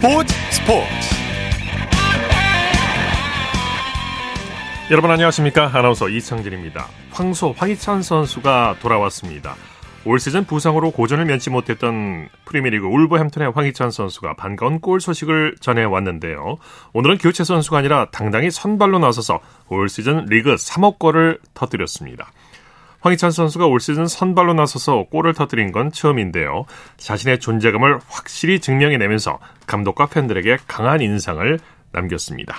스포츠 스포츠 여러분 안녕하십니까 아나운서 이창진입니다 황소 황희찬 선수가 돌아왔습니다 올 시즌 부상으로 고전을 면치 못했던 프리미리그 울버햄튼의 황희찬 선수가 반가운 골 소식을 전해왔는데요. 오늘은 교체 선수가 아니라 당당히 선발로 나서서 올 시즌 리그 3억 골을 터뜨렸습니다. 황희찬 선수가 올 시즌 선발로 나서서 골을 터뜨린 건 처음인데요. 자신의 존재감을 확실히 증명해내면서 감독과 팬들에게 강한 인상을 남겼습니다.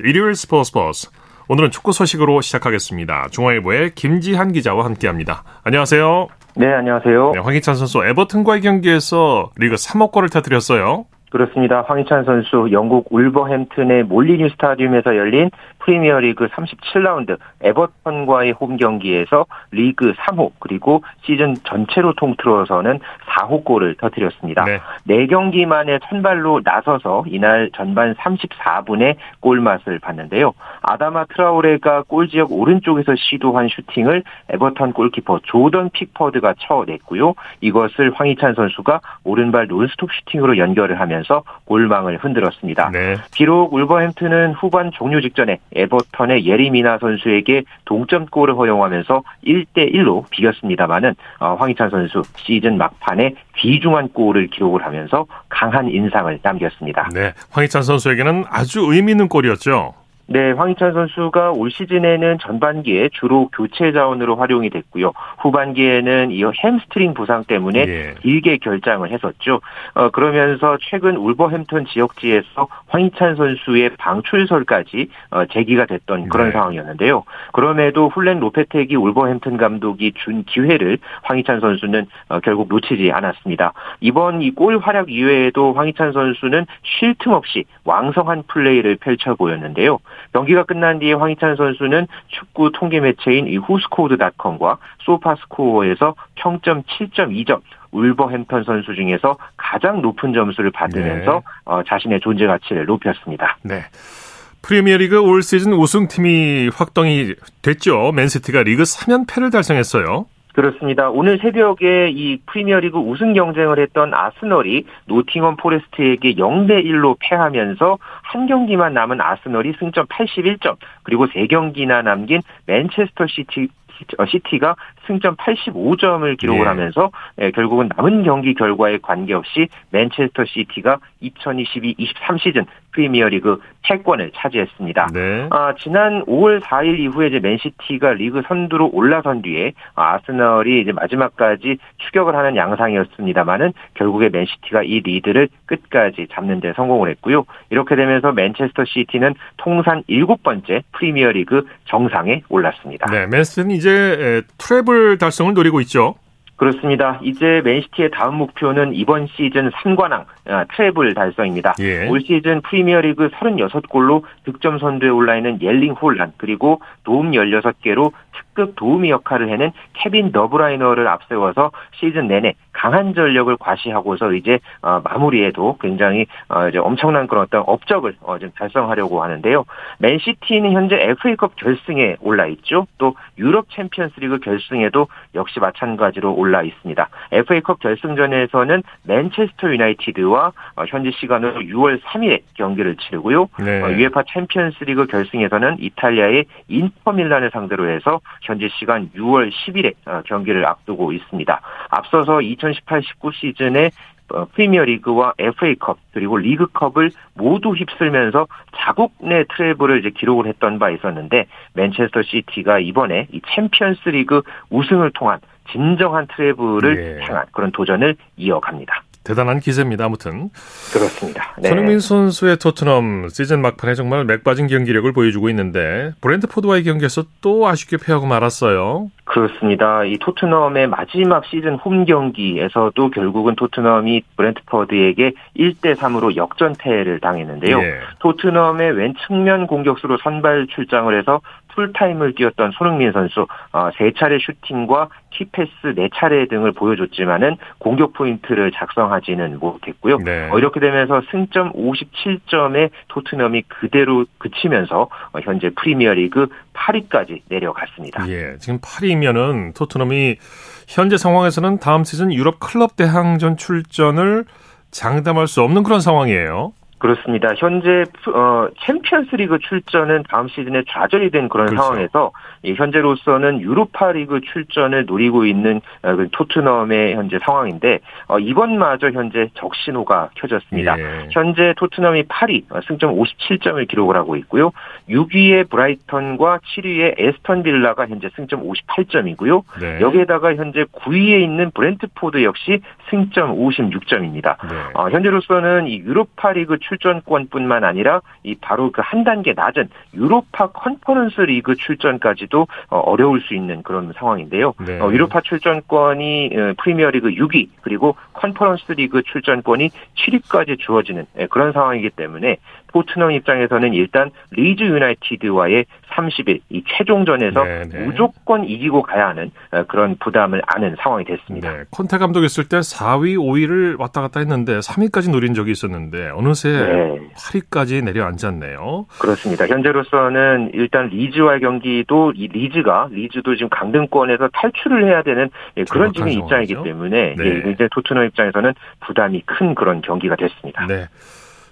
일요일 스포츠 버스 오늘은 축구 소식으로 시작하겠습니다. 중앙일보의 김지한 기자와 함께합니다. 안녕하세요. 네, 안녕하세요. 네, 황희찬 선수 에버튼과의 경기에서 리그 3호 골을 터뜨렸어요. 그렇습니다. 황희찬 선수 영국 울버햄튼의 몰리뉴 스타디움에서 열린 프리미어리그 37라운드 에버턴과의 홈 경기에서 리그 3호 그리고 시즌 전체로 통틀어서는 4호 골을 터뜨렸습니다. 네. 4경기 만에 선발로 나서서 이날 전반 34분에 골맛을 봤는데요. 아다마 트라우레가 골 지역 오른쪽에서 시도한 슈팅을 에버턴 골키퍼 조던 픽퍼드가 쳐냈고요. 이것을 황희찬 선수가 오른발 논스톱 슈팅으로 연결을 하면서 골망을 흔들었습니다. 네. 비록 울버햄튼은 후반 종료 직전에 에버턴의 예리미나 선수에게 동점골을 허용하면서 1대1로 비겼습니다마는 어, 황희찬 선수 시즌 막판에 귀중한 골을 기록을 하면서 강한 인상을 남겼습니다. 네, 황희찬 선수에게는 아주 의미 있는 골이었죠. 네, 황희찬 선수가 올 시즌에는 전반기에 주로 교체 자원으로 활용이 됐고요. 후반기에는 이 햄스트링 부상 때문에 예. 길게 결장을 했었죠. 어, 그러면서 최근 울버햄턴 지역지에서 황희찬 선수의 방출설까지 어, 제기가 됐던 그런 네. 상황이었는데요. 그럼에도 훌렌 로페텍이 울버햄턴 감독이 준 기회를 황희찬 선수는 어, 결국 놓치지 않았습니다. 이번 이 골 활약 이외에도 황희찬 선수는 쉴 틈 없이 왕성한 플레이를 펼쳐 보였는데요. 경기가 끝난 뒤에 황희찬 선수는 축구 통계 매체인 이 후스코드닷컴과 소파스코어에서 평점 7.2점, 울버햄턴 선수 중에서 가장 높은 점수를 받으면서 네. 어, 자신의 존재 가치를 높였습니다. 네. 프리미어리그 올 시즌 우승팀이 확정이 됐죠. 맨시티가 리그 3연패를 달성했어요. 그렇습니다. 오늘 새벽에 이 프리미어리그 우승 경쟁을 했던 아스널이 노팅엄 포레스트에게 0대 1로 패하면서 한 경기만 남은 아스널이 승점 81점 그리고 3경기나 남긴 맨체스터 시티 어, 시티가 승점 85점을 기록을 예. 하면서 예, 결국은 남은 경기 결과에 관계없이 맨체스터 시티가 2022-23 시즌 프리미어리그 패권을 차지했습니다. 네. 아, 지난 5월 4일 이후에 이제 맨시티가 리그 선두로 올라선 뒤에 아스널이 이제 마지막까지 추격을 하는 양상이었습니다만은 결국에 맨시티가 이 리드를 끝까지 잡는 데 성공을 했고요. 이렇게 되면서 맨체스터 시티는 통산 7번째 프리미어리그 정상에 올랐습니다. 네, 맨시티는 이제 트레블 달성을 노리고 있죠. 그렇습니다. 이제 맨시티의 다음 목표는 이번 시즌 3관왕 아, 트레블 달성입니다. 예. 올 시즌 프리미어리그 36골로 득점 선두에 올라 있는 엘링 홀란 그리고 도움 16개로 특급 도우미 역할을 해낸 케빈 더브라이너를 앞세워서 시즌 내내 강한 전력을 과시하고서 이제 어, 마무리에도 굉장히 어, 이제 엄청난 그런 어떤 업적을 어, 좀 달성하려고 하는데요. 맨시티는 현재 FA컵 결승에 올라 있죠. 또 유럽 챔피언스리그 결승에도 역시 마찬가지로 올라 있습니다. FA컵 결승전에서는 맨체스터 유나이티드와 어, 현지 시간으로 6월 3일에 경기를 치르고요. 네. 어, UEFA 챔피언스리그 결승에서는 이탈리아의 인터밀란을 상대로 해서 현지 시간 6월 10일에 어, 경기를 앞두고 있습니다. 앞서서 2018-19 시즌에 어, 프리미어리그와 FA컵 그리고 리그컵을 모두 휩쓸면서 자국 내 트래블을 이제 기록을 했던 바 있었는데 맨체스터 시티가 이번에 이 챔피언스리그 우승을 통한 진정한 트래블을 예. 향한 그런 도전을 이어갑니다. 대단한 기세입니다. 아무튼 그렇습니다. 네. 손흥민 선수의 토트넘 시즌 막판에 정말 맥빠진 경기력을 보여주고 있는데 브렌트포드와의 경기에서 또 아쉽게 패하고 말았어요. 그렇습니다. 이 토트넘의 마지막 시즌 홈 경기에서도 결국은 토트넘이 브렌트퍼드에게 1대 3으로 역전패를 당했는데요. 예. 토트넘의 왼 측면 공격수로 선발 출장을 해서 풀타임을 뛰었던 손흥민 선수 어, 세 차례 슈팅과 키패스 네 차례 등을 보여줬지만은 공격 포인트를 작성하지는 못했고요. 네. 어, 이렇게 되면서 승점 57점에 토트넘이 그대로 그치면서 어, 현재 프리미어리그 8위까지 내려갔습니다. 예, 지금 8위 면은 토트넘이 현재 상황에서는 다음 시즌 유럽 클럽 대항전 출전을 장담할 수 없는 그런 상황이에요. 그렇습니다. 현재 어, 챔피언스리그 출전은 다음 시즌에 좌절이 된 그런 그렇죠. 상황에서 현재로서는 유로파 리그 출전을 노리고 있는 어, 그 토트넘의 현재 상황인데 어, 이번마저 현재 적신호가 켜졌습니다. 예. 현재 토트넘이 8위 어, 승점 57점을 기록을 하고 있고요. 6위의 브라이턴과 7위의 애스턴 빌라가 현재 승점 58점이고요. 네. 여기에다가 현재 9위에 있는 브렌트포드 역시 승점 56점입니다. 네. 어, 현재로서는 이 유로파리그 출 출전권뿐만 아니라 이 바로 그 한 단계 낮은 유로파 컨퍼런스 리그 출전까지도 어, 어려울 수 있는 그런 상황인데요. 네. 어, 유로파 출전권이 어, 프리미어리그 6위 그리고 컨퍼런스 리그 출전권이 7위까지 주어지는 예, 그런 상황이기 때문에 토트넘 입장에서는 일단 리즈 유나이티드와의 30일 이 최종전에서 네네. 네. 무조건 이기고 가야 하는 그런 부담을 안는 상황이 됐습니다. 네. 콘테 감독 있을 때 4위, 5위를 왔다 갔다 했는데 3위까지 노린 적이 있었는데 어느새 네. 8위까지 내려앉았네요. 그렇습니다. 현재로서는 일단 리즈와의 경기도 이 리즈가 리즈도 지금 강등권에서 탈출을 해야 되는 예, 그런 지금 입장이기 때문에 네. 예, 이제 토트넘 입장에서는 부담이 큰 그런 경기가 됐습니다. 네.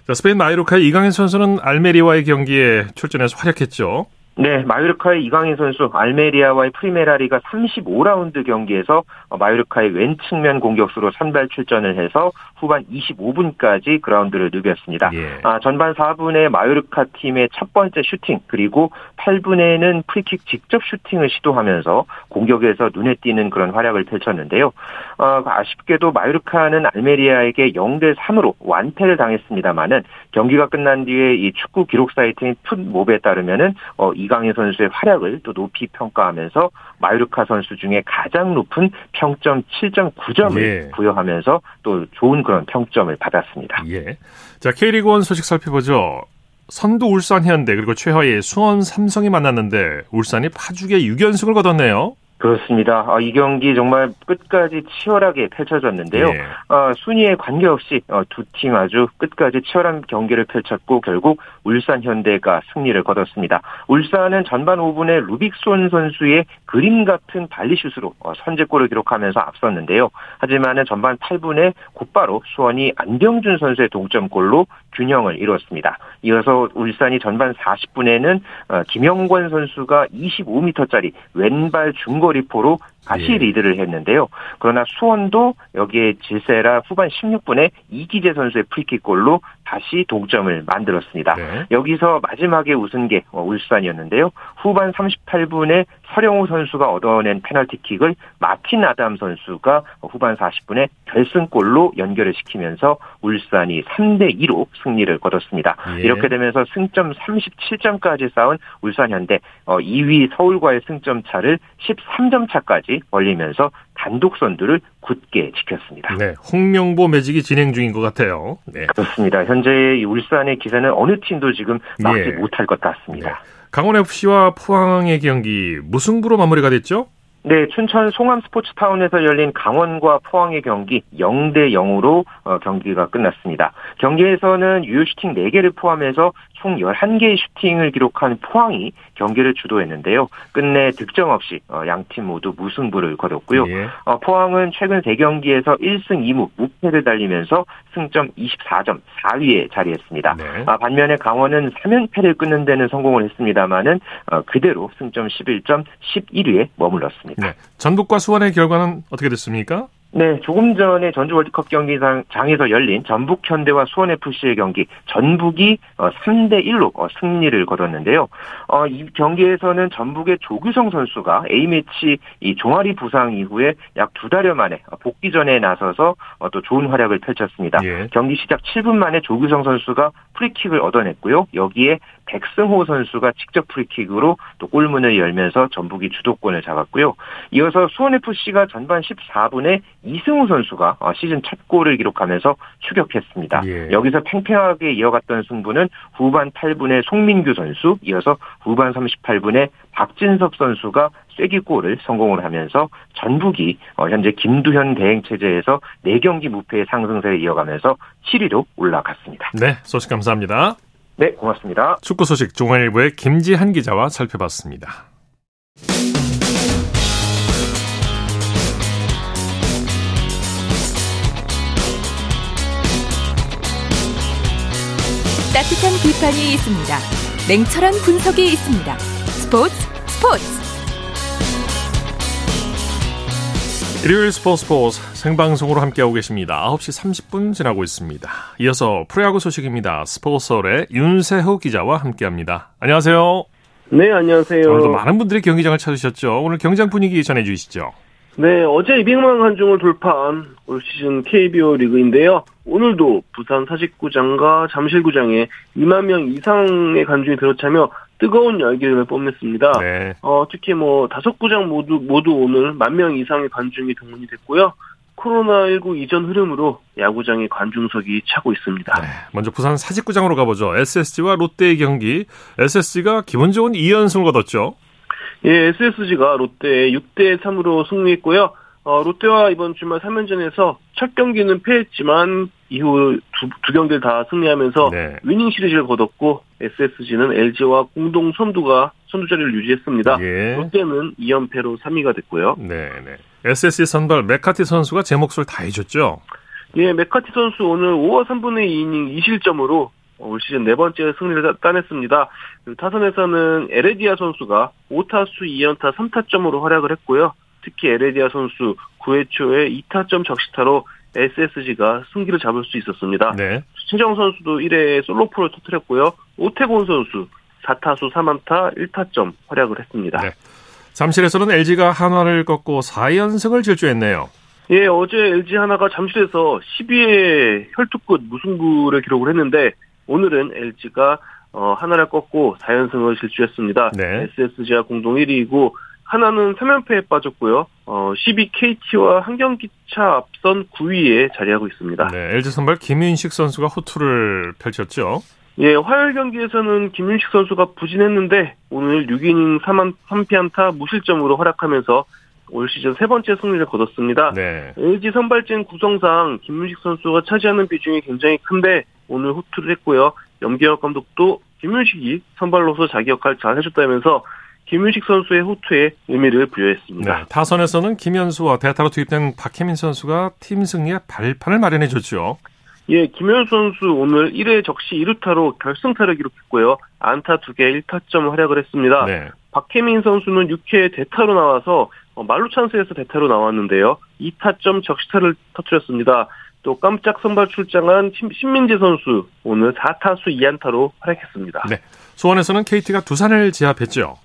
자, 스페인 마요르카의 이강인 선수는 알메리아와의 경기에 출전해서 활약했죠. 네, 마요르카의 이강인 선수 알메리아와의 프리메라리가 35라운드 경기에서 마요르카의 왼 측면 공격수로 선발 출전을 해서 후반 25분까지 그라운드를 누볐습니다. 예. 아, 전반 4분에 마요르카 팀의 첫 번째 슈팅 그리고 8분에는 프리킥 직접 슈팅을 시도하면서 공격에서 눈에 띄는 그런 활약을 펼쳤는데요. 아, 아쉽게도 마요르카는 알메리아에게 0대 3으로 완패를 당했습니다만은 경기가 끝난 뒤에 이 축구 기록 사이트인 풋몹에 따르면은 어, 이강인 선수의 활약을 또 높이 평가하면서 마유르카 선수 중에 가장 높은 평점 7.9점을 예. 부여하면서 또 좋은 그런 평점을 받았습니다. 예. 자, K리그 1 소식 살펴보죠. 선두 울산 현대 그리고 최하의 수원 삼성이 만났는데 울산이 파죽의 6연승을 거뒀네요. 그렇습니다. 어, 이 경기 정말 끝까지 치열하게 펼쳐졌는데요. 네. 어, 순위에 관계없이 어, 두팀 아주 끝까지 치열한 경기를 펼쳤고 결국 울산 현대가 승리를 거뒀습니다. 울산은 전반 5분에 루빅손 선수의 그림 같은 발리슛으로 어, 선제골을 기록하면서 앞섰는데요. 하지만은 전반 8분에 곧바로 수원이 안병준 선수의 동점골로 균형을 이뤘습니다. 이어서 울산이 전반 40분에는 어, 김영권 선수가 25m짜리 왼발 중거리포로 다시 예. 리드를 했는데요. 그러나 수원도 여기에 질세라 후반 16분에 이기재 선수의 프리킥골로 다시 동점을 만들었습니다. 네. 여기서 마지막에 웃은 게 어, 울산이었는데요. 후반 38분에 설영우 선수가 얻어낸 페널티킥을 마틴 아담 선수가 후반 40분에 결승골로 연결을 시키면서 울산이 3대 2로 승리를 거뒀습니다. 예. 이렇게 되면서 승점 37점까지 쌓은 울산 현대 2위 어, 서울과의 승점 차를 13점 차까지 벌리면서 단독 선두를 굳게 지켰습니다. 네, 홍명보 매직이 진행 중인 것 같아요. 네. 그렇습니다. 현재 울산의 기세는 어느 팀도 지금 막지 예. 못할 것 같습니다. 네. 강원 FC와 포항의 경기 무승부로 마무리가 됐죠? 네, 춘천 송암 스포츠타운에서 열린 강원과 포항의 경기 0대 0으로 어, 경기가 끝났습니다. 경기에서는 유효 슈팅 4개를 포함해서 총 11개의 슈팅을 기록한 포항이 경기를 주도했는데요. 끝내 득점 없이 어, 양팀 모두 무승부를 거뒀고요. 예. 어, 포항은 최근 3경기에서 1승 2무 무패를 달리면서 승점 24점 4위에 자리했습니다. 네. 아, 반면에 강원은 3연패를 끊는 데는 성공을 했습니다만은 그대로 승점 11점 11위에 머물렀습니다. 네. 전북과 수원의 결과는 어떻게 됐습니까? 네, 조금 전에 전주 월드컵 경기장에서 열린 전북 현대와 수원 FC의 경기 전북이 3대 어, 1로 어, 승리를 거뒀는데요. 어, 이 경기에서는 전북의 조규성 선수가 A 매치 이 종아리 부상 이후에 약 두 달여 만에 복귀전에 나서서 또 좋은 활약을 펼쳤습니다. 예. 경기 시작 7분 만에 조규성 선수가 프리킥을 얻어냈고요. 여기에 백승호 선수가 직접 프리킥으로 또 골문을 열면서 전북이 주도권을 잡았고요. 이어서 수원FC가 전반 14분에 이승우 선수가 어, 시즌 첫 골을 기록하면서 추격했습니다. 예. 여기서 팽팽하게 이어갔던 승부는 후반 8분에 송민규 선수, 이어서 후반 38분에 박진섭 선수가 쐐기골을 성공을 하면서 전북이 어, 현재 김두현 대행 체제에서 4경기 무패의 상승세를 이어가면서 7위로 올라갔습니다. 네, 소식 감사합니다. 네, 고맙습니다. 축구 소식 중앙일보의 김지한 기자와 살펴봤습니다. 따뜻한 비판이 있습니다. 냉철한 분석이 있습니다. 스포츠 스포츠 일요일 스포츠 스포츠 생방송으로 함께하고 계십니다. 9시 30분 지나고 있습니다. 이어서 프로야구 소식입니다. 스포츠설의 윤세호 기자와 함께합니다. 안녕하세요. 네, 안녕하세요. 오늘도 많은 분들이 경기장을 찾으셨죠. 오늘 경장 분위기 전해주시죠. 네, 어제 200만 관중을 돌파한 올 시즌 KBO 리그인데요. 오늘도 부산 사직구장과 잠실구장에 2만 명 이상의 관중이 들어차며 뜨거운 열기를 뽐냈습니다. 네. 어, 특히 뭐 다섯 구장 모두 모두 오늘 만 명 이상의 관중이 동원이 됐고요. 코로나19 이전 흐름으로 야구장의 관중석이 차고 있습니다. 네, 먼저 부산 사직구장으로 가보죠. SSG와 롯데의 경기. SSG가 좋은 2연승을 거뒀죠. 예, SSG가 롯데에 6대 3으로 승리했고요. 어, 롯데와 이번 주말 3연전에서 첫 경기는 패했지만 이후 두, 두 경기를 다 승리하면서 네. 위닝 시리즈를 거뒀고 SSG는 LG와 공동 선두가 선두 자리를 유지했습니다. 예. 롯데는 2연패로 3위가 됐고요. 네, 네. SSG 선발 맥카티 선수가 제 몫을 다 해줬죠. 예, 맥카티 선수 오늘 5와 3분의 2이닝 2실점으로 올 시즌 네 번째 승리를 따냈습니다. 타선에서는 에레디아 선수가 5타수 2안타 3타점으로 활약을 했고요. 특히 에레디아 선수 9회 초에 2타점 적시타로 SSG가 승기를 잡을 수 있었습니다. 네. 최정 선수도 1회에 솔로포를 터뜨렸고요. 오태곤 선수 4타수 3안타 1타점 활약을 했습니다. 네. 잠실에서는 LG가 한화를 꺾고 4연승을 질주했네요. 예, 어제 LG 하나가 잠실에서 12회 혈투끝 무승부를 기록을 했는데 오늘은 LG가 어, 하나를 꺾고 4연승을 질주했습니다. 네. SSG와 공동 1위이고 하나는 3연패에 빠졌고요. 어, 12KT와 한 경기 차 앞선 9위에 자리하고 있습니다. 네, LG 선발 김윤식 선수가 호투를 펼쳤죠. 예, 화요일 경기에서는 김윤식 선수가 부진했는데 오늘 6이닝 3한 3피안타 무실점으로 활약하면서 올 시즌 세 번째 승리를 거뒀습니다. 네. LG 선발진 구성상 김윤식 선수가 차지하는 비중이 굉장히 큰데 오늘 호투를 했고요. 염기혁 감독도 김윤식이 선발로서 자기 역할 잘 해줬다면서 김윤식 선수의 호투에 의미를 부여했습니다. 네, 타선에서는 김현수와 대타로 투입된 박혜민 선수가 팀 승리에 발판을 마련해 줬죠. 예, 김현수 선수 오늘 1회 적시 2루타로 결승타를 기록했고요. 안타 2개 1타점 활약을 했습니다. 네. 박혜민 선수는 6회 대타로 나와서 어, 말루 찬스에서 대타로 나왔는데요. 2타점 적시타를 터뜨렸습니다. 또 깜짝 선발 출장한 신민재 선수 오늘 4타수 2안타로 활약했습니다. 네. 수원에서는 KT가 두산을 제압했죠.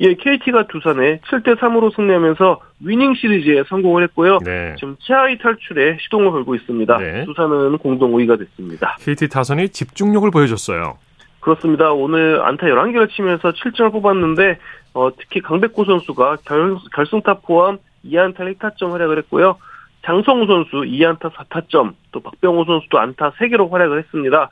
예, KT가 두산에 7대 3으로 승리하면서 위닝 시리즈에 성공을 했고요. 네. 지금 최하위 탈출에 시동을 걸고 있습니다. 네. 두산은 공동 5위가 됐습니다. KT 타선이 집중력을 보여줬어요. 그렇습니다. 오늘 안타 11개를 치면서 7점을 뽑았는데 어, 특히 강백호 선수가 결, 결승타 포함 2안타 1타점 활약을 했고요. 장성우 선수 2안타 4타점, 또 박병호 선수도 안타 3개로 활약을 했습니다.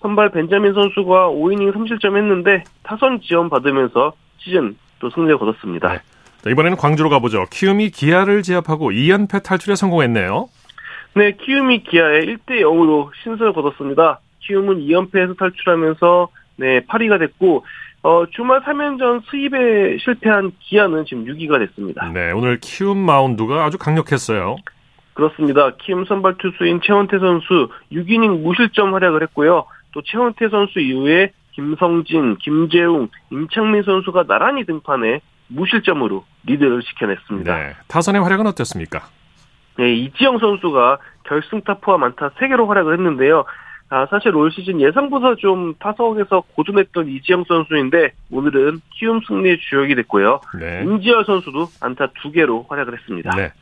선발 벤자민 선수가 5이닝 3실점 했는데 타선 지원 받으면서 시즌 또 승리를 거뒀습니다. 네. 이번에는 광주로 가보죠. 키움이 기아를 제압하고 2연패 탈출에 성공했네요. 네, 키움이 기아에 1대 0으로 신승을 거뒀습니다. 키움은 2연패에서 탈출하면서 네, 8위가 됐고 어, 주말 3연전 수입에 실패한 기아는 지금 6위가 됐습니다. 네, 오늘 키움 마운드가 아주 강력했어요. 그렇습니다. 키움 선발 투수인 최원태 선수 6이닝 무실점 활약을 했고요. 또 최원태 선수 이후에 김성진, 김재웅, 임창민 선수가 나란히 등판해 무실점으로 리드를 지켜냈습니다. 네, 타선의 활약은 어땠습니까? 네, 이지영 선수가 결승 타 포함 안타 3개로 활약을 했는데요. 아, 사실 올 시즌 예상보다 좀 타석에서 고전했던 이지영 선수인데 오늘은 키움 승리의 주역이 됐고요. 네. 임지열 선수도 안타 2개로 활약을 했습니다. 네.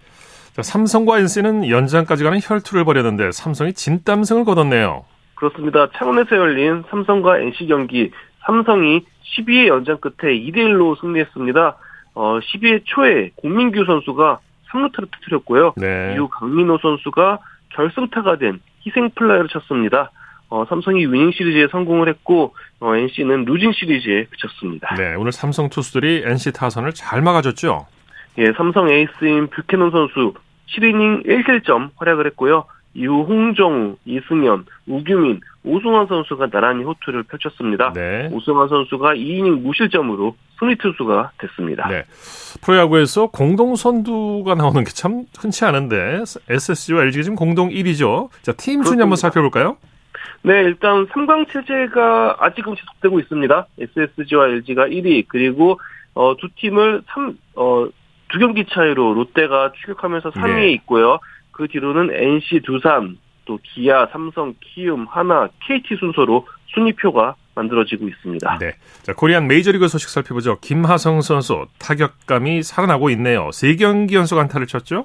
자, 삼성과 NC는 연장까지 가는 혈투를 벌였는데 삼성이 진땀승을 거뒀네요. 그렇습니다. 창원에서 열린 삼성과 NC 경기 삼성이 12회 연장 끝에 2대 1로 승리했습니다. 어, 12회 초에 공민규 선수가 3루타를 터뜨렸고요. 네. 이후 강민호 선수가 결승타가 된 희생 플라이를 쳤습니다. 어, 삼성이 위닝 시리즈에 성공을 했고 어, NC는 루징 시리즈에 그쳤습니다. 네, 오늘 삼성 투수들이 NC 타선을 잘 막아줬죠. 예, 삼성 에이스인 뷰캐넌 선수 7이닝 1실점 활약을 했고요. 이후 홍정우, 이승현, 우규민, 오승환 선수가 나란히 호투를 펼쳤습니다. 네. 오승환 선수가 2이닝 무실점으로 승리 투수가 됐습니다. 네. 프로야구에서 공동 선두가 나오는 게 참 흔치 않은데 SSG와 LG가 지금 공동 1위죠. 자, 팀 순위 한번 살펴볼까요? 네, 일단 3강 체제가 아직은 지속되고 있습니다. SSG와 LG가 1위, 그리고 어, 두 팀을 3, 어, 두 경기 차이로 롯데가 추격하면서 3위에 네. 있고요. 그 뒤로는 NC, 두산, 또 기아, 삼성, 키움, 하나, KT 순서로 순위표가 만들어지고 있습니다. 네. 자, 코리안 메이저리그 소식 살펴보죠. 김하성 선수 타격감이 살아나고 있네요. 3경기 연속 안타를 쳤죠?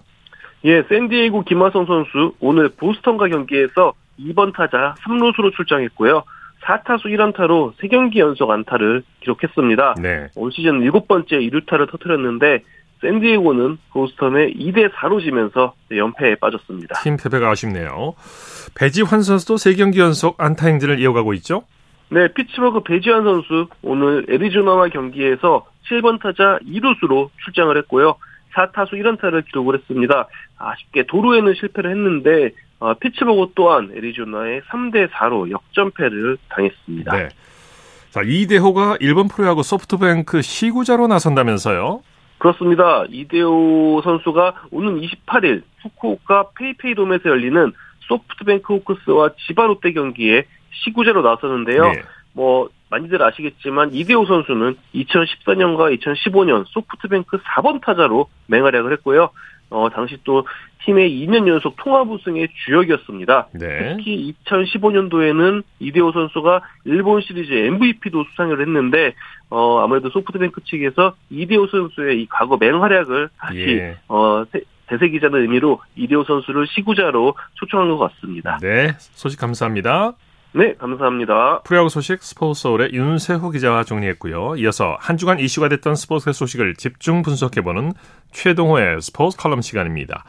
예, 샌디에이고 김하성 선수 오늘 보스턴과 경기에서 2번 타자 3루수로 출장했고요. 4타수 1안타로 3경기 연속 안타를 기록했습니다. 네. 올 시즌 7번째 2루타를 터뜨렸는데 샌디에고는 보스턴에 2대 4로 지면서 연패에 빠졌습니다. 팀 패배가 아쉽네요. 배지환 선수도 3경기 연속 안타 행진을 이어가고 있죠? 네, 피츠버그 배지환 선수 오늘 애리조나와 경기에서 7번 타자 2루수로 출장을 했고요. 4타수 1안타를 기록을 했습니다. 아쉽게 도루에는 실패를 했는데 어, 피츠버그 또한 애리조나의 3대 4로 역전패를 당했습니다. 네. 자, 이대호가 일본 프로야구 소프트뱅크 시구자로 나선다면서요? 그렇습니다. 이대호 선수가 오는 28일 후쿠오카 페이페이돔에서 열리는 소프트뱅크 호크스와 지바 롯데 경기에 시구제로 나서는데요. 네. 뭐 많이들 아시겠지만 이대호 선수는 2014년과 2015년 소프트뱅크 4번 타자로 맹활약을 했고요. 어, 당시 또 팀의 2년 연속 통합 우승의 주역이었습니다. 네. 특히 2015년도에는 이대호 선수가 일본 시리즈 MVP도 수상을 했는데 어, 아무래도 소프트뱅크 측에서 이대호 선수의 이 과거 맹활약을 다시 예. 어, 대세기자는 의미로 이대호 선수를 시구자로 초청한 것 같습니다. 네, 소식 감사합니다. 네, 감사합니다. 프로야구 소식 스포츠 서울의 윤세호 기자와 정리했고요. 이어서 한 주간 이슈가 됐던 스포츠 소식을 집중 분석해보는 최동호의 스포츠 컬럼 시간입니다.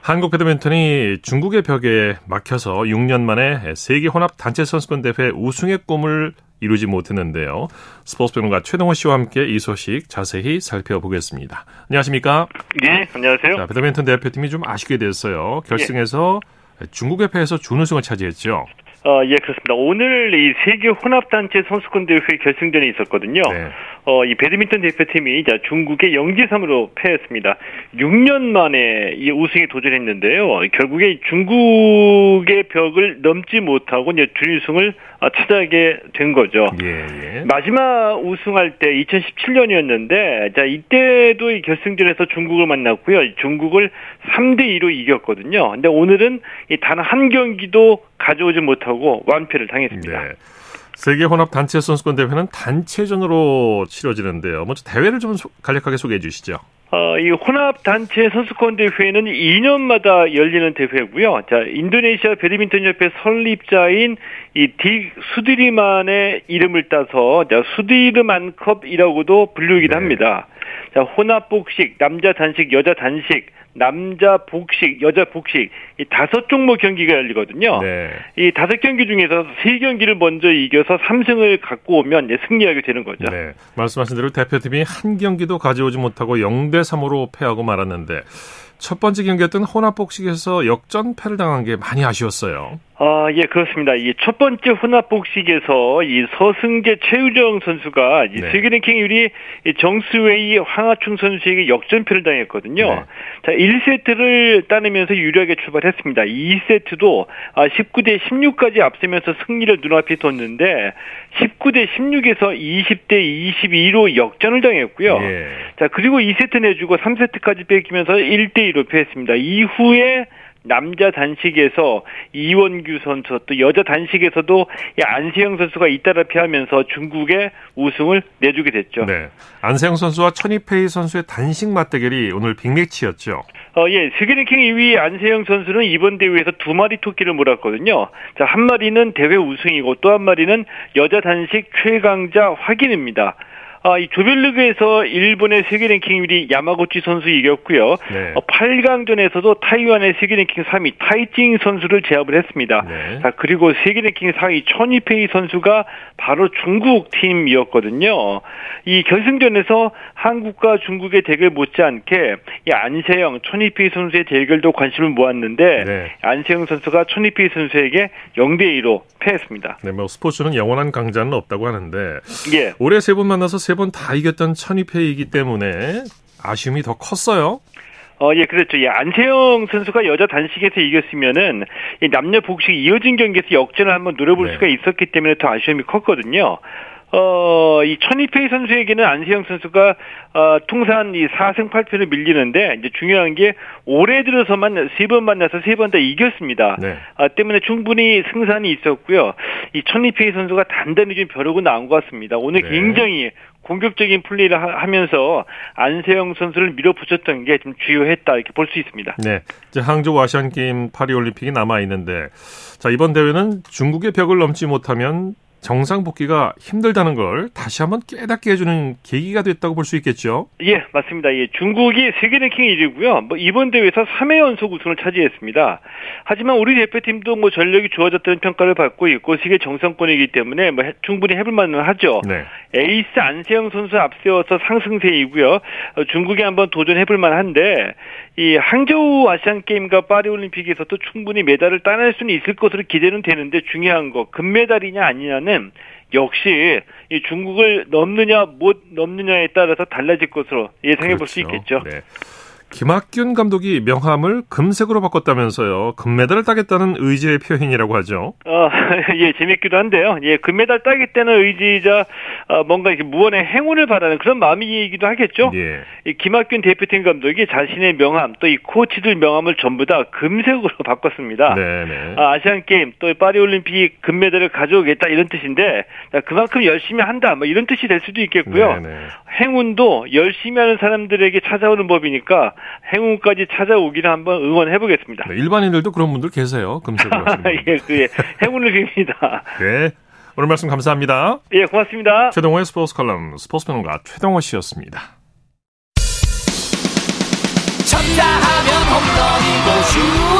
한국 배드민턴이 중국의 벽에 막혀서 6년 만에 세계 혼합 단체 선수권 대회 우승의 꿈을 이루지 못했는데요. 스포츠 평론가 최동호 씨와 함께 이 소식 자세히 살펴보겠습니다. 안녕하십니까? 네, 안녕하세요. 자, 배드민턴 대표팀이 좀 아쉽게 됐어요. 결승에서 예. 중국의 패에서 준우승을 차지했죠. 어, 예, 그렇습니다. 오늘 이 세계 혼합단체 선수권 대회 결승전이 있었거든요. 네. 어, 이 배드민턴 대표팀이 이제 중국의 0대3으로 패했습니다. 6년 만에 이 우승에 도전했는데요. 결국에 중국의 벽을 넘지 못하고 이제 준우승을 아, 차지하게 된 거죠. 예, 예. 마지막 우승할 때 2017년이었는데 자 이때도 이 결승전에서 중국을 만났고요. 중국을 3대 2로 이겼거든요. 근데 오늘은 단 한 경기도 가져오지 못하고 완패를 당했습니다. 네. 세계 혼합 단체 선수권 대회는 단체전으로 치러지는데요. 먼저 대회를 좀 간략하게 소개해 주시죠. 어, 이 혼합 단체 선수권 대회는 2년마다 열리는 대회고요. 자, 인도네시아 배드민턴 협회 설립자인 이딕 수디리만의 이름을 따서 자, 수디르만컵이라고도 불리기도 네. 합니다. 자, 혼합 복식, 남자 단식, 여자 단식, 남자 복식, 여자 복식 이 다섯 종목 경기가 열리거든요. 네. 이 다섯 경기 중에서 세 경기를 먼저 이겨서 3승을 갖고 오면 승리하게 되는 거죠. 네. 말씀하신 대로 대표팀이 한 경기도 가져오지 못하고 0대 3으로 패하고 말았는데 첫 번째 경기였던 혼합복식에서 역전패를 당한 게 많이 아쉬웠어요. 아, 예, 그렇습니다. 이 첫 번째 혼합복식에서 이 서승재 최우정 선수가 이 네. 세계 랭킹 1위 정스웨이 황하충 선수에게 역전패를 당했거든요. 네. 자, 1세트를 따내면서 유리하게 출발했습니다. 2세트도 19대 16까지 앞서면서 승리를 눈앞에 뒀는데 19대 16에서 20대 22로 역전을 당했고요. 네. 자, 그리고 2세트 내주고 3세트까지 뺏기면서 1대 2로 패했습니다. 이후에 남자 단식에서 이원규 선수 또 여자 단식에서도 안세영 선수가 잇따라 피하면서 중국의 우승을 내주게 됐죠. 네. 안세영 선수와 천이페이 선수의 단식 맞대결이 오늘 빅매치였죠. 어, 예. 세계 랭킹 2위 안세영 선수는 이번 대회에서 두 마리 토끼를 몰았거든요. 자, 한 마리는 대회 우승이고 또 한 마리는 여자 단식 최강자 확인입니다. 아, 이 조별리그에서 일본의 세계 랭킹 1위 야마고치 선수 이겼고요. 네. 어, 8강전에서도 타이완의 세계 랭킹 3위 타이징 선수를 제압을 했습니다. 네. 자, 그리고 세계 랭킹 4위 천이페이 선수가 바로 중국 팀이었거든요. 이 결승전에서 한국과 중국의 대결 못지않게 이 안세영, 천이페이 선수의 대결도 관심을 모았는데 네. 안세영 선수가 천이페이 선수에게 0대 2로 패했습니다. 네, 뭐 스포츠는 영원한 강자는 없다고 하는데 예. 올해 세번 만나서 세 번 다 이겼던 천이페이이기 때문에 아쉬움이 더 컸어요. 어, 예, 그렇죠. 예, 안세영 선수가 여자 단식에서 이겼으면은 이 남녀 복식 이어진 경기에서 역전을 한번 노려볼 네. 수가 있었기 때문에 더 아쉬움이 컸거든요. 어, 이 천이페이 선수에게는 안세영 선수가 어, 통산 이 4승 8패를 밀리는데 이제 중요한 게 올해 들어서만 세 번 만나서 세 번 다 이겼습니다. 네. 아, 때문에 충분히 승산이 있었고요. 이 천이페이 선수가 단단히 좀 벼르고 나온 것 같습니다. 오늘 네. 굉장히 공격적인 플레이를 하 면서 안세영 선수를 밀어붙였던 게 좀 주요했다 이렇게 볼 수 있습니다. 네, 이제 항저우 아시안 게임 파리 올림픽이 남아 있는데 자 이번 대회는 중국의 벽을 넘지 못하면 정상 복귀가 힘들다는 걸 다시 한번 깨닫게 해주는 계기가 됐다고 볼 수 있겠죠? 예, 맞습니다. 예, 중국이 세계 랭킹 1위고요. 뭐 이번 대회에서 3회 연속 우승을 차지했습니다. 하지만 우리 대표팀도 뭐 전력이 좋아졌다는 평가를 받고 있고 세계 정상권이기 때문에 뭐 충분히 해볼 만은 하죠. 네. 에이스 안세영 선수 앞세워서 상승세이고요. 어, 중국에 한번 도전해볼 만한데 이 항저우 아시안 게임과 파리 올림픽에서도 충분히 메달을 따낼 수는 있을 것으로 기대는 되는데 중요한 거 금메달이냐 아니냐는 역시 이 중국을 넘느냐 못 넘느냐에 따라서 달라질 것으로 예상해 볼수 그렇죠. 있겠죠. 네. 김학균 감독이 명함을 금색으로 바꿨다면서요. 금메달을 따겠다는 의지의 표현이라고 하죠. 어, 예, 재밌기도 한데요. 예, 금메달 따겠다는 의지자 어, 뭔가 이렇게 무언의 행운을 바라는 그런 마음이기도 하겠죠. 예. 이 김학균 대표팀 감독이 자신의 명함 또 이 코치들 명함을 전부 다 금색으로 바꿨습니다. 네네. 네. 아, 아시안 게임 또 파리 올림픽 금메달을 가져오겠다 이런 뜻인데 그만큼 열심히 한다 뭐 이런 뜻이 될 수도 있겠고요. 네네. 네. 행운도 열심히 하는 사람들에게 찾아오는 법이니까 행운까지 찾아오기를 한번 응원해 보겠습니다. 네, 일반인들도 그런 분들 계세요. 금색으로 예, 그 예, 행운을 빕니다. 네. 오늘 말씀 감사합니다. 예, 고맙습니다. 최동호의 스포츠 칼럼 스포츠 평론가 최동호 씨였습니다. 쳤다 하면 홈런이고 슛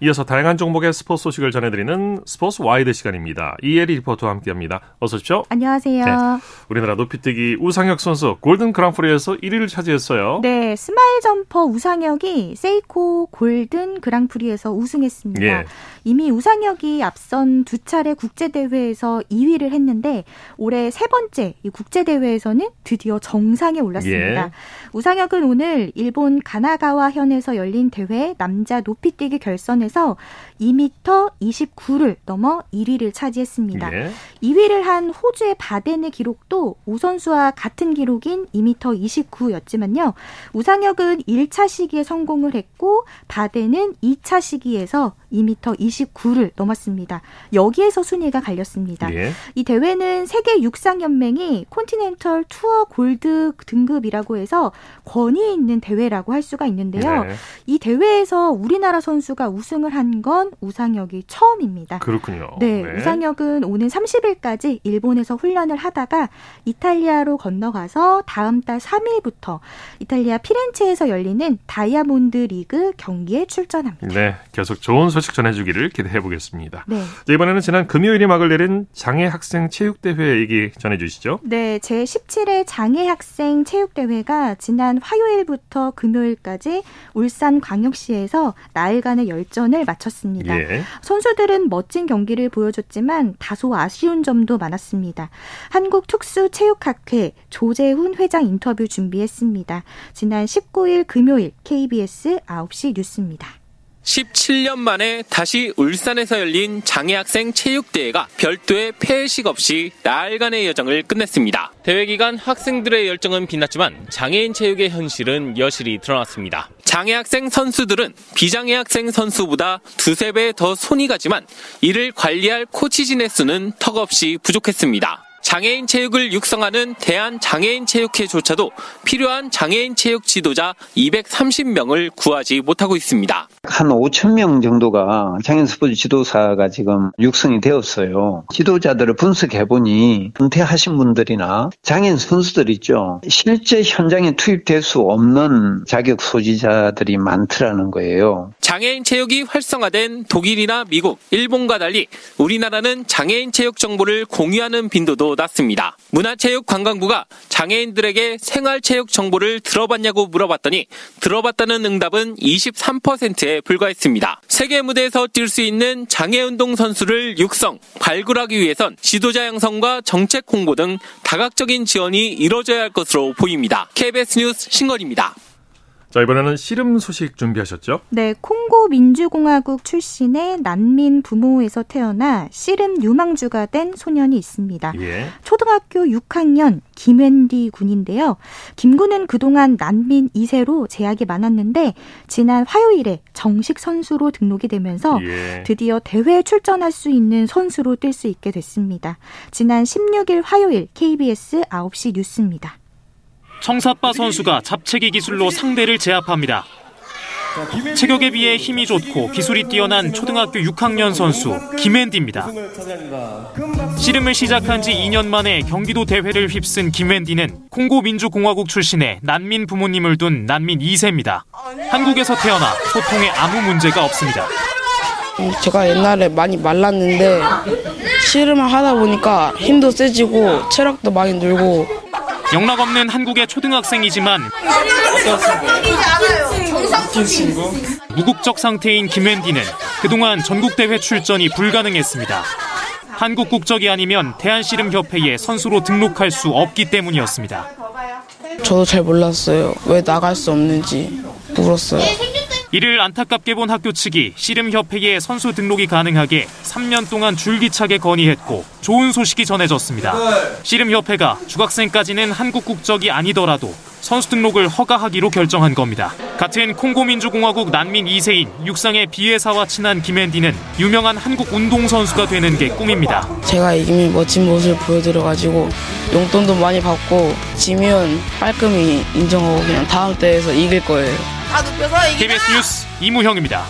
이어서 다양한 종목의 스포츠 소식을 전해드리는 스포츠 와이드 시간입니다. 이혜리 리포터와 함께합니다. 어서 오십시오. 안녕하세요. 네, 우리나라 높이뛰기 우상혁 선수 골든 그랑프리에서 1위를 차지했어요. 네, 스마일 점퍼 우상혁이 세이코 골든 그랑프리에서 우승했습니다. 예. 이미 우상혁이 앞선 두 차례 국제 대회에서 2위를 했는데 올해 세 번째 이 국제 대회에서는 드디어 정상에 올랐습니다. 예. 우상혁은 오늘 일본 가나가와 현에서 열린 대회 남자 높이뛰기 결선에서 2m 29를 넘어 1위를 차지했습니다. 예. 2위를 한 호주의 바덴의 기록도 우 선수와 같은 기록인 2m 29였지만요. 우상혁은 1차 시기에 성공을 했고 바덴은 2차 시기에서 2m 29를 넘었습니다. 여기에서 순위가 갈렸습니다. 예. 이 대회는 세계 육상 연맹이 콘티넨털 투어 골드 등급이라고 해서 권위 있는 대회라고 할 수가 있는데요. 네. 이 대회에서 우리나라 선수가 우승 을 한 건 우상혁이 처음입니다. 그렇군요. 네, 네. 우상혁은 오는 30일까지 일본에서 훈련을 하다가 이탈리아로 건너가서 다음 달 3일부터 이탈리아 피렌체에서 열리는 다이아몬드 리그 경기에 출전합니다. 네, 계속 좋은 소식 소식 전해주기를 기대해 보겠습니다. 네. 이번에는 지난 금요일에 막을 내린 장애 학생 체육 대회 얘기 전해주시죠. 네, 제 17회 장애 학생 체육 대회가 지난 화요일부터 금요일까지 울산 광역시에서 나흘간의 열전 을 마쳤습니다. 예. 선수들은 멋진 경기를 보여줬지만 다소 아쉬운 점도 많았습니다. 한국 특수 체육학회 조재훈 회장 인터뷰 준비했습니다. 지난 19일 금요일 KBS 9시 뉴스입니다. 17년 만에 다시 울산에서 열린 장애학생 체육대회가 별도의 폐회식 없이 나흘간의 여정을 끝냈습니다. 대회 기간 학생들의 열정은 빛났지만 장애인 체육의 현실은 여실히 드러났습니다. 장애학생 선수들은 비장애학생 선수보다 두세 배 더 손이 가지만 이를 관리할 코치진의 수는 턱없이 부족했습니다. 장애인 체육을 육성하는 대한장애인체육회조차도 필요한 장애인 체육 지도자 230명을 구하지 못하고 있습니다. 한 5천 명 정도가 장애인 스포츠 지도사가 지금 육성이 되었어요. 지도자들을 분석해 보니 은퇴하신 분들이나 장애인 선수들 있죠. 실제 현장에 투입될 수 없는 자격 소지자들이 많더라는 거예요. 장애인 체육이 활성화된 독일이나 미국, 일본과 달리 우리나라는 장애인 체육 정보를 공유하는 빈도도 낮습니다. 문화체육관광부가 장애인들에게 생활체육 정보를 들어봤냐고 물어봤더니 들어봤다는 응답은 23%에 불과했습니다. 세계 무대에서 뛸 수 있는 장애운동 선수를 육성, 발굴하기 위해선 지도자 양성과 정책 홍보 등 다각적인 지원이 이뤄져야 할 것으로 보입니다. KBS 뉴스 신걸입니다. 자, 이번에는 씨름 소식 준비하셨죠? 네, 콩고 민주공화국 출신의 난민 부모에서 태어나 씨름 유망주가 된 소년이 있습니다. 예. 초등학교 6학년 김wen디 군인데요. 김 군은 그동안 난민 2세로 제약이 많았는데 지난 화요일에 정식 선수로 등록이 되면서 예. 드디어 대회에 출전할 수 있는 선수로 뛸 수 있게 됐습니다. 지난 16일 화요일 KBS 9시 뉴스입니다. 청사빠 선수가 잡채기 기술로 상대를 제압합니다. 체격에 비해 힘이 좋고 기술이 뛰어난 초등학교 6학년 선수 김앤디입니다. 씨름을 시작한 지 2년 만에 경기도 대회를 휩쓴 김앤디는 콩고 민주공화국 출신의 난민 부모님을 둔 난민 2세입니다. 한국에서 태어나 소통에 아무 문제가 없습니다. 제가 옛날에 많이 말랐는데 씨름을 하다 보니까 힘도 세지고 체력도 많이 늘고 영락 없는 한국의 초등학생이지만 무국적 상태인 김wen디는 그동안 전국대회 출전이 불가능했습니다. 한국 국적이 아니면 대한씨름협회에 선수로 등록할 수 없기 때문이었습니다. 저도 잘 몰랐어요. 왜 나갈 수 없는지 물었어요. 이를 안타깝게 본 학교 측이 씨름협회에 선수 등록이 가능하게 3년 동안 줄기차게 건의했고 좋은 소식이 전해졌습니다. 씨름협회가 중학생까지는 한국 국적이 아니더라도 선수 등록을 허가하기로 결정한 겁니다. 같은 콩고민주공화국 난민 2세인 육상의 비회사와 친한 김앤디는 유명한 한국 운동선수가 되는 게 꿈입니다. 제가 이기면 멋진 모습을 보여드려가지고 용돈도 많이 받고 지면 깔끔히 인정하고 그냥 다음 대회에서 이길 거예요. 다 눕혀서 KBS 뉴스 이무형입니다.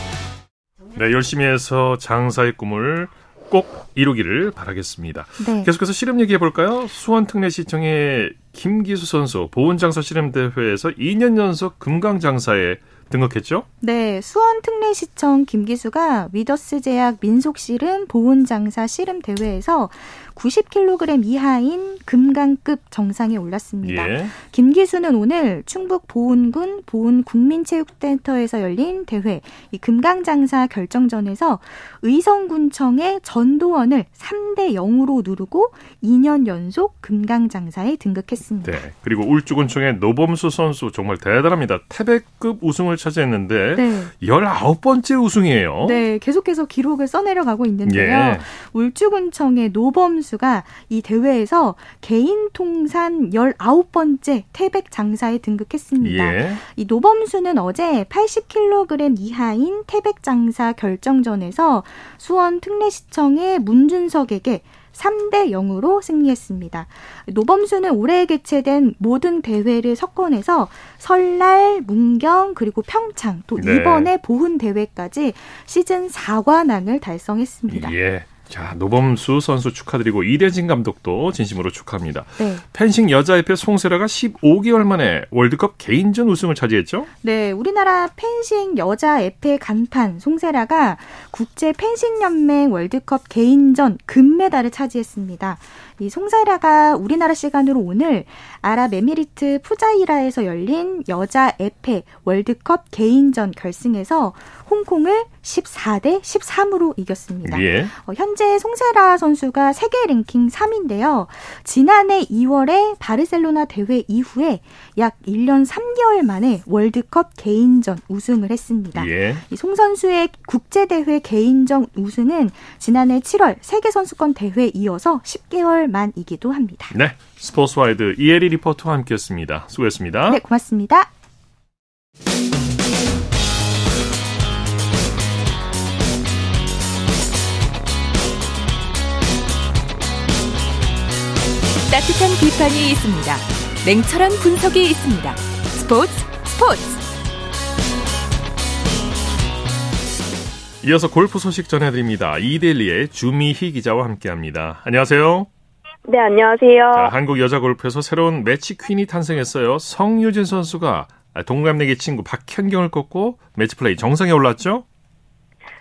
네, 열심히 해서 장사의 꿈을 꼭 이루기를 바라겠습니다. 네. 계속해서 씨름 얘기해 볼까요? 수원 특례시청의 김기수 선수 보훈장사 씨름대회에서 2년 연속 금강장사에 등극했죠? 네, 수원 특례시청 김기수가 위더스 제약 민속 씨름 보훈 장사 씨름 대회에서 90kg 이하인 금강급 정상에 올랐습니다. 예. 김 기수는 오늘 충북 보은군 보은국민체육센터에서 열린 대회 이 금강장사 결정전에서 의성군청의 전도원을 3대 0으로 누르고 2년 연속 금강장사에 등극했습니다. 네. 그리고 울주군청의 노범수 선수 정말 대단합니다. 태백급 우승을 차지했는데 네. 19번째 우승이에요. 네, 계속해서 기록을 써내려가고 있는데요. 예. 울주군청의 노범수 선수가 이 대회에서 개인 통산 19번째 태백 장사에 등극했습니다. 예. 이 노범수는 어제 80kg 이하인 태백 장사 결정전에서 수원 특례시청의 문준석에게 3대 0으로 승리했습니다. 노범수는 올해 개최된 모든 대회를 석권해서 설날, 문경, 그리고 평창, 또 네. 이번에 보훈 대회까지 시즌 4관왕을 달성했습니다. 예. 자, 노범수 선수 축하드리고 이대진 감독도 진심으로 축하합니다. 네. 펜싱 여자협회 송세라가 15개월 만에 월드컵 개인전 우승을 차지했죠? 네, 우리나라 펜싱 여자협회 간판 송세라가 국제 펜싱 연맹 월드컵 개인전 금메달을 차지했습니다. 이 송세라가 우리나라 시간으로 오늘 아랍에미리트 푸자이라에서 열린 여자 에페 월드컵 개인전 결승에서 홍콩을 14대 13으로 이겼습니다. 예. 어, 현재 송세라 선수가 세계 랭킹 3위인데요. 지난해 2월에 바르셀로나 대회 이후에 약 1년 3개월 만에 월드컵 개인전 우승을 했습니다. 예. 이송 선수의 국제 대회 개인전 우승은 지난해 7월 세계 선수권 대회 이어서 10개월 만이기도 합니다. 네. 스포츠와이드 이혜리 리포터와 함께했습니다. 수고했습니다. 네, 고맙습니다. 따뜻한 비판이 있습니다. 냉철한 분석이 있습니다. 스포츠 스포츠 이어서 골프 소식 전해드립니다. 이데일리의 주미희 기자와 함께합니다. 안녕하세요. 네, 안녕하세요. 자, 한국 여자 골프에서 새로운 매치 퀸이 탄생했어요. 성유진 선수가 동갑내기 친구 박현경을 꺾고 매치 플레이 정상에 올랐죠?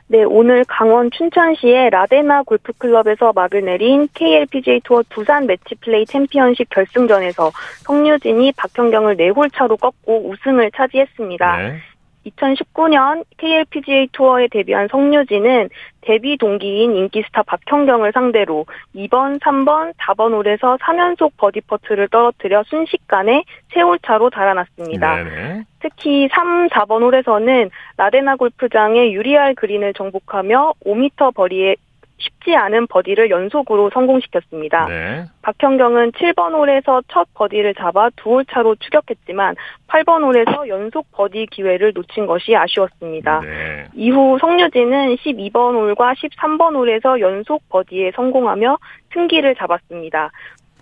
네, 오늘 강원 춘천시의 라데나 골프클럽에서 막을 내린 KLPGA 투어 두산 매치플레이 챔피언십 결승전에서 성유진이 박현경을 4홀 차로 꺾고 우승을 차지했습니다. 네. 2019년 KLPGA 투어에 데뷔한 성유진은 데뷔 동기인 인기 스타 박현경을 상대로 2번, 3번, 4번 홀에서 3연속 버디 퍼트를 떨어뜨려 순식간에 세홀 차로 달아났습니다. 네네. 특히 3, 4번 홀에서는 라데나 골프장에 유리알 그린을 정복하며 5m 거리에 쉽지 않은 버디를 연속으로 성공시켰습니다. 네. 박현경은 7번 홀에서 첫 버디를 잡아 두 홀 차로 추격했지만 8번 홀에서 연속 버디 기회를 놓친 것이 아쉬웠습니다. 네. 이후 성유진은 12번 홀과 13번 홀에서 연속 버디에 성공하며 승기를 잡았습니다.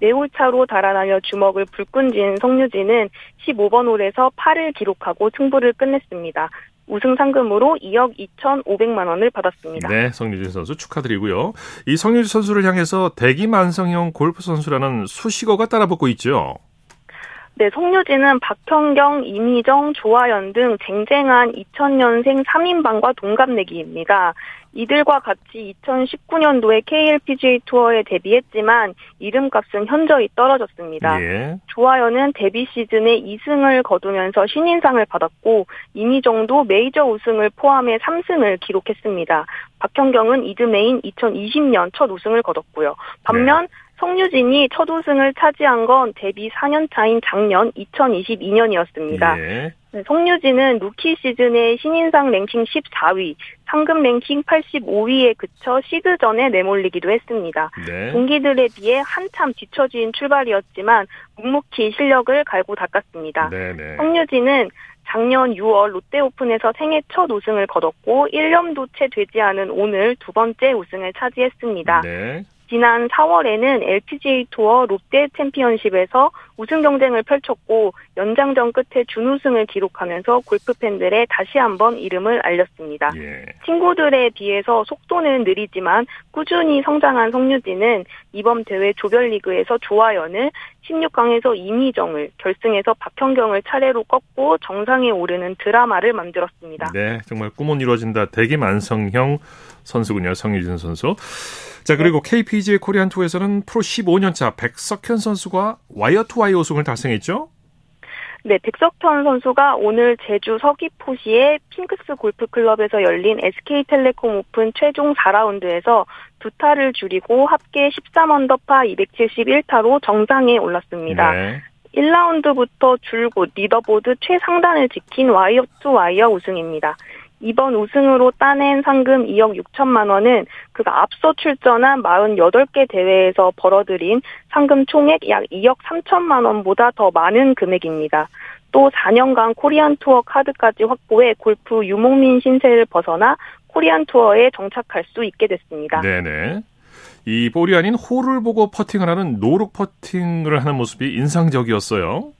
네홀 차로 달아나며 주먹을 불끈 쥔 성유진은 15번 홀에서 파를 기록하고 승부를 끝냈습니다. 우승 상금으로 2억 2,500만 원을 받았습니다. 네, 성유진 선수 축하드리고요. 이 성유진 선수를 향해서 대기만성형 골프 선수라는 수식어가 따라붙고 있죠. 네, 송유진은 박현경, 이미정, 조하연 등 쟁쟁한 2000년생 3인방과 동갑내기입니다. 이들과 같이 2019년도에 KLPGA 투어에 데뷔했지만 이름값은 현저히 떨어졌습니다. 예. 조하연은 데뷔 시즌에 2승을 거두면서 신인상을 받았고 이미정도 메이저 우승을 포함해 3승을 기록했습니다. 박현경은 이듬해인 2020년 첫 우승을 거뒀고요. 반면 네. 성유진이 첫 우승을 차지한 건 데뷔 4년 차인 작년 2022년이었습니다. 예. 네, 성유진은 루키 시즌에 신인상 랭킹 14위, 상금 랭킹 85위에 그쳐 시드전에 내몰리기도 했습니다. 네. 동기들에 비해 한참 뒤처진 출발이었지만 묵묵히 실력을 갈고 닦았습니다. 네, 네. 성유진은 작년 6월 롯데오픈에서 생애 첫 우승을 거뒀고 1년도 채 되지 않은 오늘 두 번째 우승을 차지했습니다. 네. 지난 4월에는 LPGA 투어 롯데 챔피언십에서 우승 경쟁을 펼쳤고 연장전 끝에 준우승을 기록하면서 골프 팬들의 다시 한번 이름을 알렸습니다. 예. 친구들에 비해서 속도는 느리지만 꾸준히 성장한 성유진은 이번 대회 조별리그에서 조하연을 16강에서 이미정을 결승에서 박현경을 차례로 꺾고 정상에 오르는 드라마를 만들었습니다. 네, 정말 꿈은 이루어진다. 대기만성형 선수군요. 성유진 선수. 자, 그리고 KPGA 코리안 투어에서는 프로 15년차 백석현 선수가 와이어 투 와이어 우승을 달성했죠? 네, 백석현 선수가 오늘 제주 서귀포시의 핑크스 골프클럽에서 열린 SK텔레콤 오픈 최종 4라운드에서 두 타를 줄이고 합계 13언더파 271타로 정상에 올랐습니다. 네. 1라운드부터 줄곧 리더보드 최상단을 지킨 와이어 투 와이어 우승입니다. 이번 우승으로 따낸 상금 2억 6천만 원은 그가 앞서 출전한 48개 대회에서 벌어들인 상금 총액 약 2억 3천만 원보다 더 많은 금액입니다. 또 4년간 코리안 투어 카드까지 확보해 골프 유목민 신세를 벗어나 코리안 투어에 정착할 수 있게 됐습니다. 네네. 이 볼이 아닌 홀을 보고 퍼팅을 하는 no-look 퍼팅을 하는 모습이 인상적이었어요.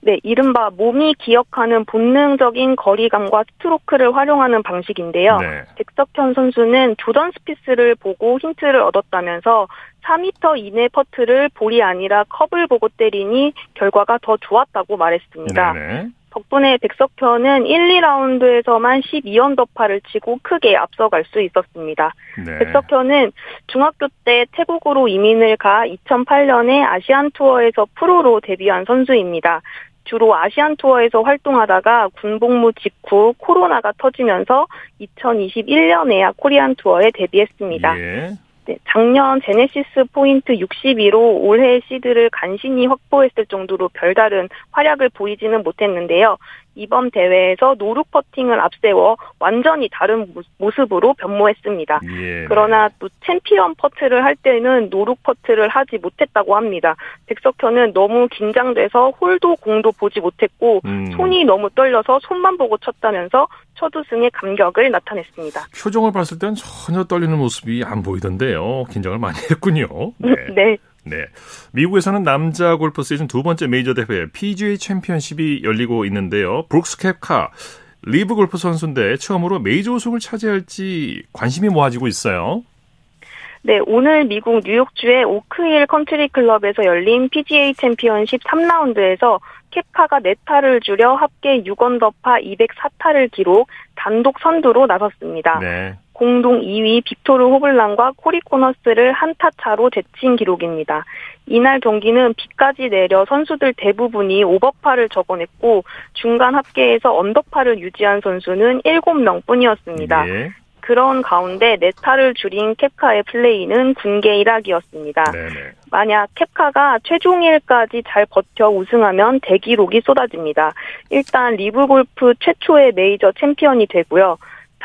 네, 이른바 몸이 기억하는 본능적인 거리감과 스트로크를 활용하는 방식인데요. 네. 백석현 선수는 조던 스피스를 보고 힌트를 얻었다면서 4m 이내 퍼트를 볼이 아니라 컵을 보고 때리니 결과가 더 좋았다고 말했습니다. 네네. 덕분에 백석현은 1, 2라운드에서만 12언더파를 치고 크게 앞서갈 수 있었습니다. 네. 백석현은 중학교 때 태국으로 이민을 가 2008년에 아시안 투어에서 프로로 데뷔한 선수입니다. 주로 아시안 투어에서 활동하다가 군복무 직후 코로나가 터지면서 2021년에야 코리안 투어에 데뷔했습니다. 예. 네, 작년 제네시스 포인트 62위로 올해 시드를 간신히 확보했을 정도로 별다른 활약을 보이지는 못했는데요. 이번 대회에서 no-look 퍼팅을 앞세워 완전히 다른 모습으로 변모했습니다. 예. 그러나 또 챔피언 퍼트를 할 때는 no-look 퍼트를 하지 못했다고 합니다. 백석현은 너무 긴장돼서 홀도 공도 보지 못했고 음. 손이 너무 떨려서 손만 보고 쳤다면서 첫 우승의 감격을 나타냈습니다. 표정을 봤을 땐 전혀 떨리는 모습이 안 보이던데요. 긴장을 많이 했군요. 네. 네. 네. 미국에서는 남자 골프 시즌 두 번째 메이저 대회 PGA 챔피언십이 열리고 있는데요. 브룩스 켑카 리브 골프 선수인데 처음으로 메이저 우승을 차지할지 관심이 모아지고 있어요. 네, 오늘 미국 뉴욕주의 오크힐 컨트리 클럽에서 열린 PGA 챔피언십 3라운드에서 켑카가 4타를 줄여 합계 6언더파 204타를 기록 단독 선두로 나섰습니다. 네. 공동 2위 빅토르 호블란과 코리 코너스를 한타 차로 제친 기록입니다. 이날 경기는 비까지 내려 선수들 대부분이 오버파를 적어냈고 중간 합계에서 언더파를 유지한 선수는 7명 뿐이었습니다. 네. 그런 가운데 네타를 줄인 켑카의 플레이는 군계 일학이었습니다. 네네. 만약 켑카가 최종일까지 잘 버텨 우승하면 대기록이 쏟아집니다. 일단 리브 골프 최초의 메이저 챔피언이 되고요.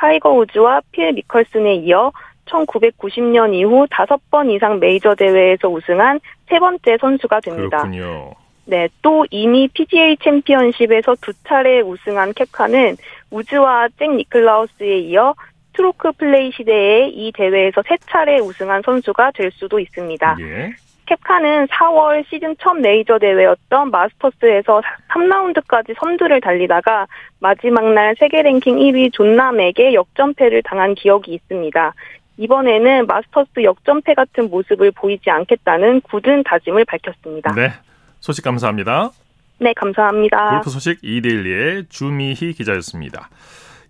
타이거 우즈와 필 미컬슨에 이어 1990년 이후 다섯 번 이상 메이저 대회에서 우승한 세 번째 선수가 됩니다. 그렇군요. 네, 또 이미 PGA 챔피언십에서 두 차례 우승한 켑카는 우즈와 잭 니클라우스에 이어 스트로크 플레이 시대에 이 대회에서 세 차례 우승한 선수가 될 수도 있습니다. 예. 켑카는 4월 시즌 첫 메이저 대회였던 마스터스에서 3라운드까지 선두를 달리다가 마지막 날 세계 랭킹 1위 존 람에게 역전패를 당한 기억이 있습니다. 이번에는 마스터스 역전패 같은 모습을 보이지 않겠다는 굳은 다짐을 밝혔습니다. 네. 소식 감사합니다. 네, 감사합니다. 골프 소식 이데일리의 주미희 기자였습니다.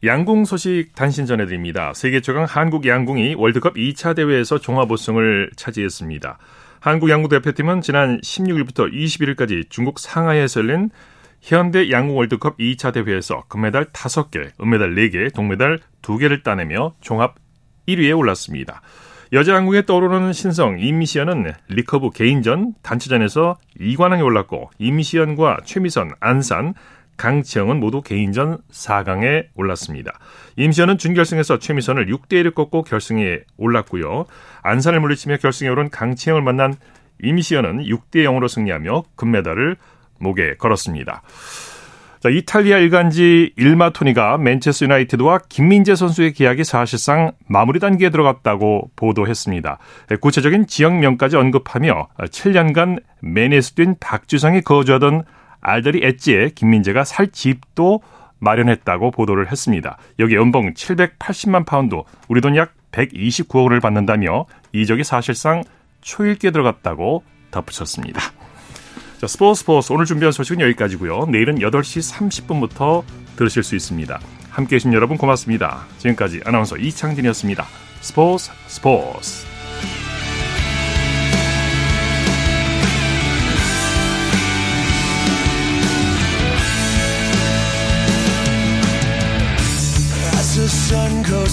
양궁 소식 단신 전해드립니다. 세계 최강 한국 양궁이 월드컵 2차 대회에서 종합 우승을 차지했습니다. 한국 양궁 대표팀은 지난 16일부터 21일까지 중국 상하이에서 열린 현대 양궁 월드컵 2차 대회에서 금메달 5개, 은메달 4개, 동메달 2개를 따내며 종합 1위에 올랐습니다. 여자 양궁에 떠오르는 신성 임시현은 리커브 개인전 단체전에서 2관왕에 올랐고 임시현과 최미선, 안산, 강치영은 모두 개인전 4강에 올랐습니다. 임시현은 준결승에서 최미선을 6대1을 꺾고 결승에 올랐고요. 안산을 물리치며 결승에 오른 강치영을 만난 임시현은 6대0으로 승리하며 금메달을 목에 걸었습니다. 자, 이탈리아 일간지 일마토니가 맨체스터 유나이티드와 김민재 선수의 계약이 사실상 마무리 단계에 들어갔다고 보도했습니다. 구체적인 지역명까지 언급하며 7년간 맨에서 뛴 박주성이 거주하던 알더리 엣지에 김민재가 살 집도 마련했다고 보도를 했습니다. 여기 연봉 780만 파운드, 우리 돈 약 129억 원을 받는다며 이적이 사실상 초읽기에 들어갔다고 덧붙였습니다. 자, 스포츠 스포츠 오늘 준비한 소식은 여기까지고요. 내일은 8시 30분부터 들으실 수 있습니다. 함께해 주신 여러분 고맙습니다. 지금까지 아나운서 이창진이었습니다. 스포츠 스포츠